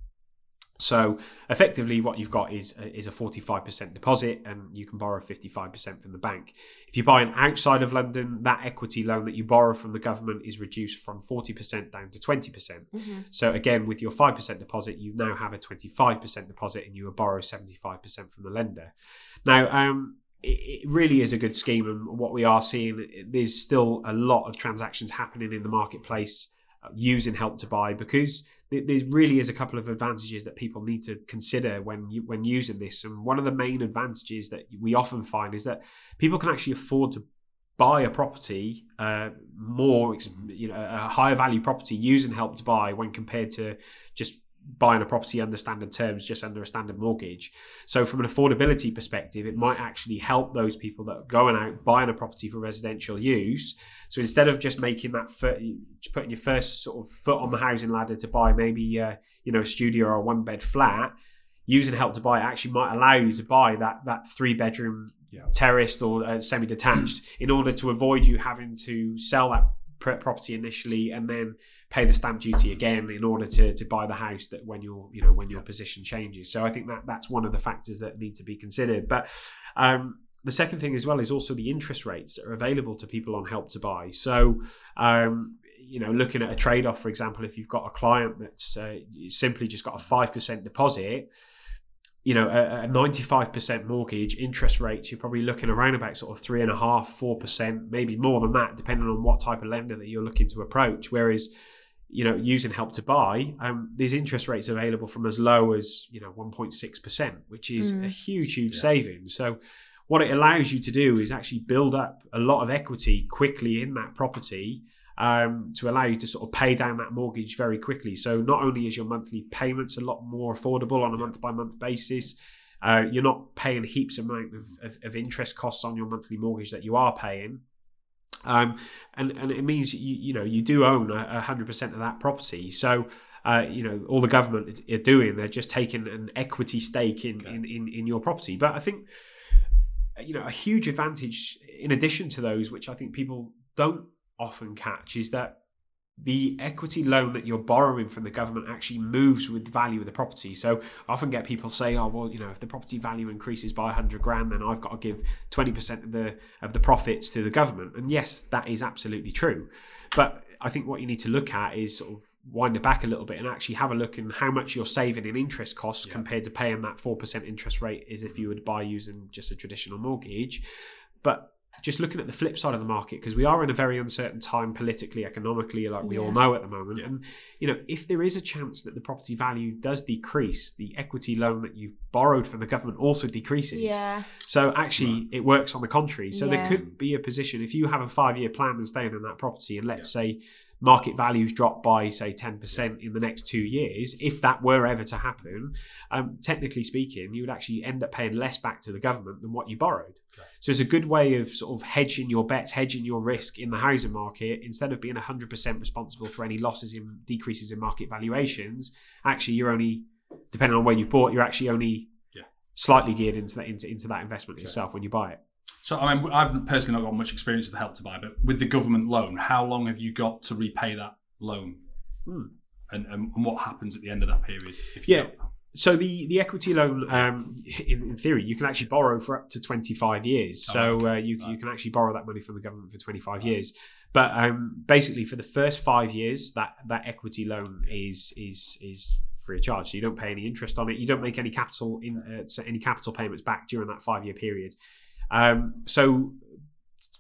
So effectively, what you've got is is a forty five percent deposit, and you can borrow fifty five percent from the bank. If you buy an outside of London, that equity loan that you borrow from the government is reduced from forty percent down to twenty percent. So again, with your five percent deposit, you now have a twenty five percent deposit, and you will borrow seventy five percent from the lender. Now, um, it, it really is a good scheme, and what we are seeing, there's still a lot of transactions happening in the marketplace uh, using help to buy because there really is a couple of advantages that people need to consider when you, when using this. And one of the main advantages that we often find is that people can actually afford to buy a property uh, more, you know, a higher value property using help to buy when compared to just buying a property under standard terms, just under a standard mortgage. So, from an affordability perspective, it might actually help those people that are going out buying a property for residential use. So, instead of just making that fir- putting your first sort of foot on the housing ladder to buy maybe uh, you know a studio or a one bed flat, using help to buy actually might allow you to buy that that three bedroom Yeah. terraced or uh, semi detached in order to avoid you having to sell that property initially and then pay the stamp duty again in order to, to buy the house that when your you know when your position changes. So I think that that's one of the factors that need to be considered. But um, the second thing as well is also the interest rates that are available to people on help to buy. So um, you know, looking at a trade off, for example, if you've got a client that's uh, simply just got a five percent deposit. You know, a, a 95% mortgage interest rates, you're probably looking around about sort of three and a half, four percent, maybe more than that, depending on what type of lender that you're looking to approach. Whereas, you know, using help to buy, um, there's interest rates available from as low as you know 1.6 percent, which is Mm. a huge, huge Yeah. savings. So, what it allows you to do is actually build up a lot of equity quickly in that property um, to allow you to sort of pay down that mortgage very quickly. So not only is your monthly payments a lot more affordable on a month by month basis, uh, you're not paying heaps amount of, of, of interest costs on your monthly mortgage that you are paying. Um, and, and it means you, you know you do own a hundred percent of that property. So uh, you know all the government are doing they're just taking an equity stake in, Okay. in, in, in your property. But I think you know a huge advantage in addition to those which i think people don't often catch is that the equity loan that you're borrowing from the government actually moves with the value of the property so I often get people say oh well you know if the property value increases by 100 grand then i've got to give 20% of the of the profits to the government and yes that is absolutely true but i think what you need to look at is sort of wind it back a little bit and actually have a look in how much you're saving in interest costs Yeah. compared to paying that 4% interest rate is if you would buy using just a traditional mortgage. But just looking at the flip side of the market, because we are in a very uncertain time politically, economically, like we all know at the moment. Yeah. And, you know, if there is a chance that the property value does decrease, the equity loan that you've borrowed from the government also decreases. Yeah. So actually, it works on the contrary. So there could be a position if you have a five-year plan and staying in that property, and let's say market values drop by say ten percent in the next two years, if that were ever to happen, um, technically speaking, you would actually end up paying less back to the government than what you borrowed. Okay. So it's a good way of sort of hedging your bets, hedging your risk in the housing market instead of being hundred percent responsible for any losses in decreases in market valuations. Actually, you're only depending on where you bought, you're actually only Yeah. slightly geared into that into, into that investment Okay. yourself when you buy it. So, I mean, I've personally not got much experience with the help to buy, but with the government loan, how long have you got to repay that loan? Hmm. And, and, and what happens at the end of that period? If you Yeah. don't? So the the equity loan, um, in, in theory, you can actually borrow for up to twenty five years. Oh, So okay. uh, you you can actually borrow that money from the government for twenty five years. But um, basically, for the first five years, that that equity loan is is is free of charge. So you don't pay any interest on it. You don't make any capital in uh, so any capital payments back during that five year period. Um, so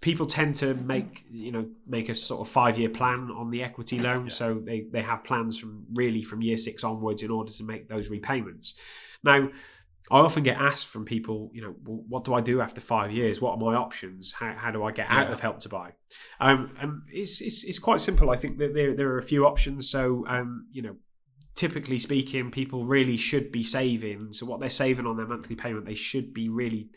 people tend to make you know make a sort of five year plan on the equity loan. Yeah. so they they have plans from really from year six onwards in order to make those repayments. Now i often get asked from people you know well, what do i do after five years? What are my options? How, how do i get out Yeah. of help to buy? Um, and it's, it's it's quite simple. I think that there, there are a few options. So um, you know typically speaking people really should be saving. So what they're saving on their monthly payment they should be really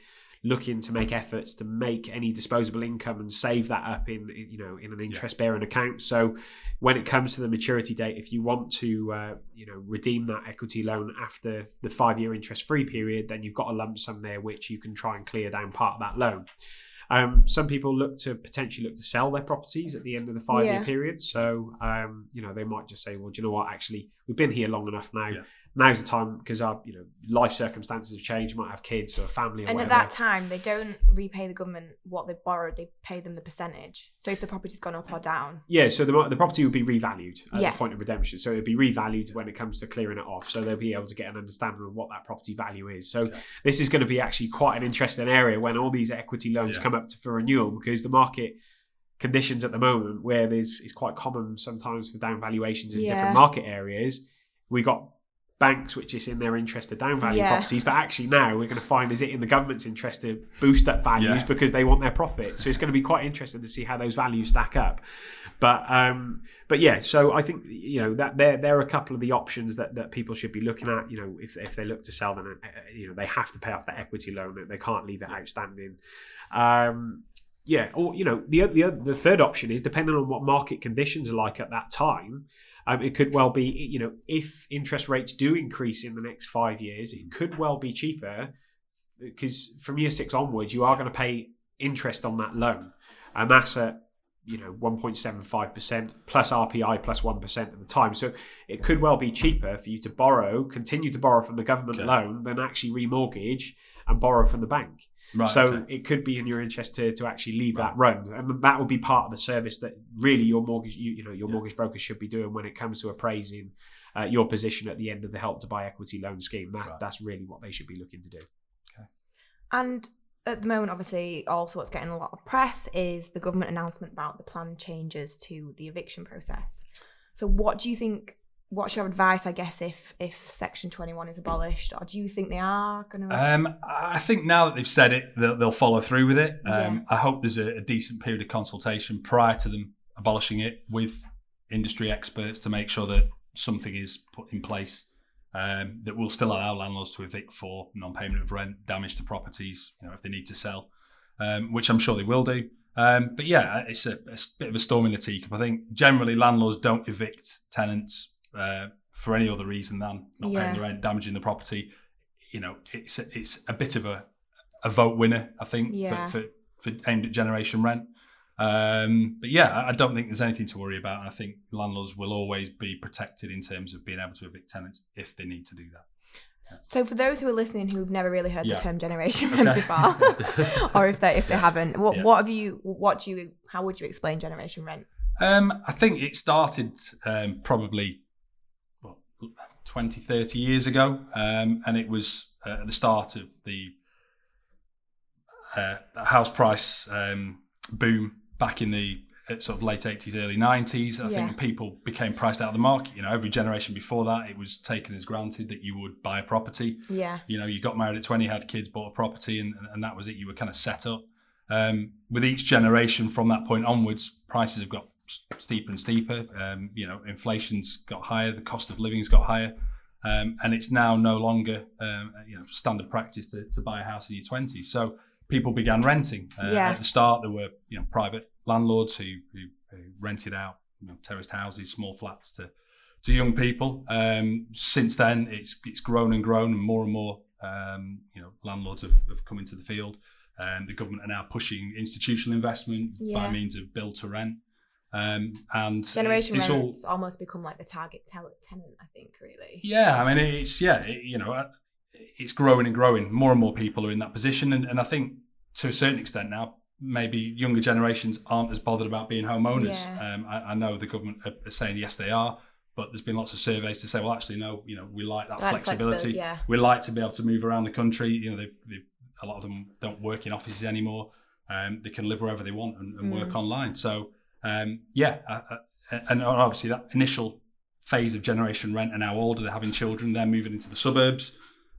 looking to make efforts to make any disposable income and save that up in in, you know in an interest bearing account so when it comes to the maturity date if you want to uh, you know redeem that equity loan after the 5 year interest free period then you've got a lump sum there which you can try and clear down part of that loan Um, some people look to potentially look to sell their properties at the end of the five year period. So, um, you know, they might just say, well, do you know what? Actually, we've been here long enough now. Yeah. Now's the time because our, you know, life circumstances have changed. You might have kids or a family or And at that time, they don't repay the government what they've borrowed; they pay them the percentage. So if the property's gone up or down, Yeah, so the, the property would be revalued at Yeah. the point of redemption. So it would be revalued when it comes to clearing it off. So they'll be able to get an understanding of what that property value is. So Yeah. this is going to be actually quite an interesting area when all these equity loans Yeah. come up to, for renewal because the market conditions at the moment where there's it's quite common sometimes for down valuations in Yeah. different market areas. We got banks which is in their interest to down value Yeah. properties, but actually now we're going to find is it in the government's interest to boost up values Yeah. because they want their profit. So it's going to be quite interesting to see how those values stack up. But um, but yeah, so I think you know that there there are a couple of the options that, that people should be looking at. You know, if, if they look to sell, then uh, you know they have to pay off that equity loan. They can't leave it outstanding. Um, yeah, or you know the the the third option is depending on what market conditions are like at that time. Um, it could well be you know if interest rates do increase in the next five years, it could well be cheaper because from year six onwards you are going to pay interest on that loan, and that's at you know 1.75% plus RPI plus 1 at the time. So it could well be cheaper for you to borrow, continue to borrow from the government Okay. loan than actually remortgage and borrow from the bank. Right. so okay. it could be in your interest to, to actually leave that run, and that would be part of the service that really your mortgage you, you know your Yeah. mortgage broker should be doing when it comes to appraising uh, your position at the end of the help to buy equity loan scheme. That's Right. that's really what they should be looking to do. And at the moment, obviously, also what's getting a lot of press is the government announcement about the planned changes to the eviction process. So, what do you think? What's your advice, I guess, if if Section Twenty One is abolished, or do you think they are going to? Um, I think now that they've said it, they'll, they'll follow through with it. Um, Yeah. I hope there's a, a decent period of consultation prior to them abolishing it with industry experts to make sure that something is put in place um, that will still allow landlords to evict for non-payment of rent, damage to properties, you know, if they need to sell, um, which I'm sure they will do. Um, but yeah, it's a, it's a bit of a storm in the teacup. I think generally landlords don't evict tenants uh, for any other reason than not Yeah. paying the rent, damaging the property. You know, it's a, it's a bit of a, a vote winner, I think, Yeah. for, for, for aimed at generation rent. Um, but yeah, I- don't think there's anything to worry about. I think landlords will always be protected in terms of being able to evict tenants if they need to do that. so, for those who are listening who've never really heard Yeah. the term generation rent Okay. before, [LAUGHS] or if they if they Yeah. haven't, what Yeah. what have you? What do you? How would you explain generation rent? Um, I think it started um, probably 20, 30 years ago, um, and it was uh, at the start of the uh, house price um, boom back in the uh, sort of late 80s, early 90s. I Yeah. think people became priced out of the market. You know, every generation before that, it was taken as granted that you would buy a property Yeah, you know, you got married at 20, had kids, bought a property, and, and that was it. You were kind of set up. Um, with each generation from that point onwards, prices have got steeper and steeper. Um, you know, inflation's got higher, the cost of living's got higher. Um, and it's now no longer, um, you know, standard practice to, to buy a house in your 20s. So people began renting. Uh, Yeah. At the start, there were, you know, private landlords who, who, who rented out, you know, terraced houses, small flats to, to young people. Um, since then, it's it's grown and grown, and more and more um, you know landlords have, have come into the field. Um, the government are now pushing institutional investment Yeah. by means of build to rent, um, and generation it's all almost become like the target tenant. I think really. yeah. I mean, it's yeah, it, you know, uh, it's growing and growing. More and more people are in that position, and, and I think to a certain extent now. Maybe younger generations aren't as bothered about being homeowners. Yeah. Um, I, I know the government are, saying yes, they are, but there's been lots of surveys to say, well, actually, no, you know, we like that Like flexibility. Yeah. we like to be able to move around the country. You know, they, they, a lot of them don't work in offices anymore. Um, they can live wherever they want and, and work Mm. online. So, um, yeah, uh, uh, and obviously that initial phase of generation rent are now older. They're having children. They're moving into the suburbs,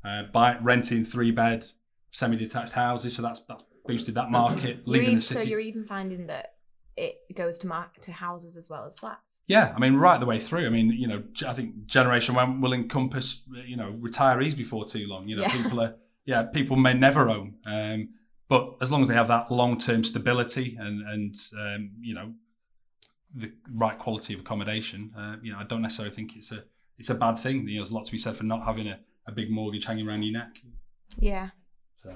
uh, buy, renting three bed, semi-detached houses. So that's that's boosted that market. Leaving even, the so you're even finding that it goes to to houses as well as flats. Yeah, I mean, right the way through. I mean, you know, I think Generation One will encompass, you know, retirees before too long. You know, Yeah. people are, yeah, people may never own, um, but as long as they have that long-term stability and and um, you know, the right quality of accommodation, uh, you know, I don't necessarily think it's a it's a bad thing. You know, there's a lot to be said for not having a, a big mortgage hanging around your neck. Yeah. So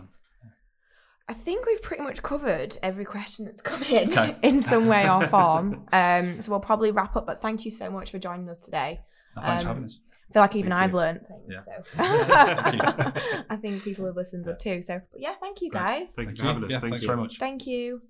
I think we've pretty much covered every question that's come in Okay. [LAUGHS] in some way or [LAUGHS] form. Um, so we'll probably wrap up. But thank you so much for joining us today. No, thanks for Um, having us. I feel like even Thank I've you. learned things. Yeah. So [LAUGHS] Thank you. I think people have listened Yeah. too. So yeah, thank you guys. Thank you Thank for having us. Yeah, Thank thanks you. very much. Thank you.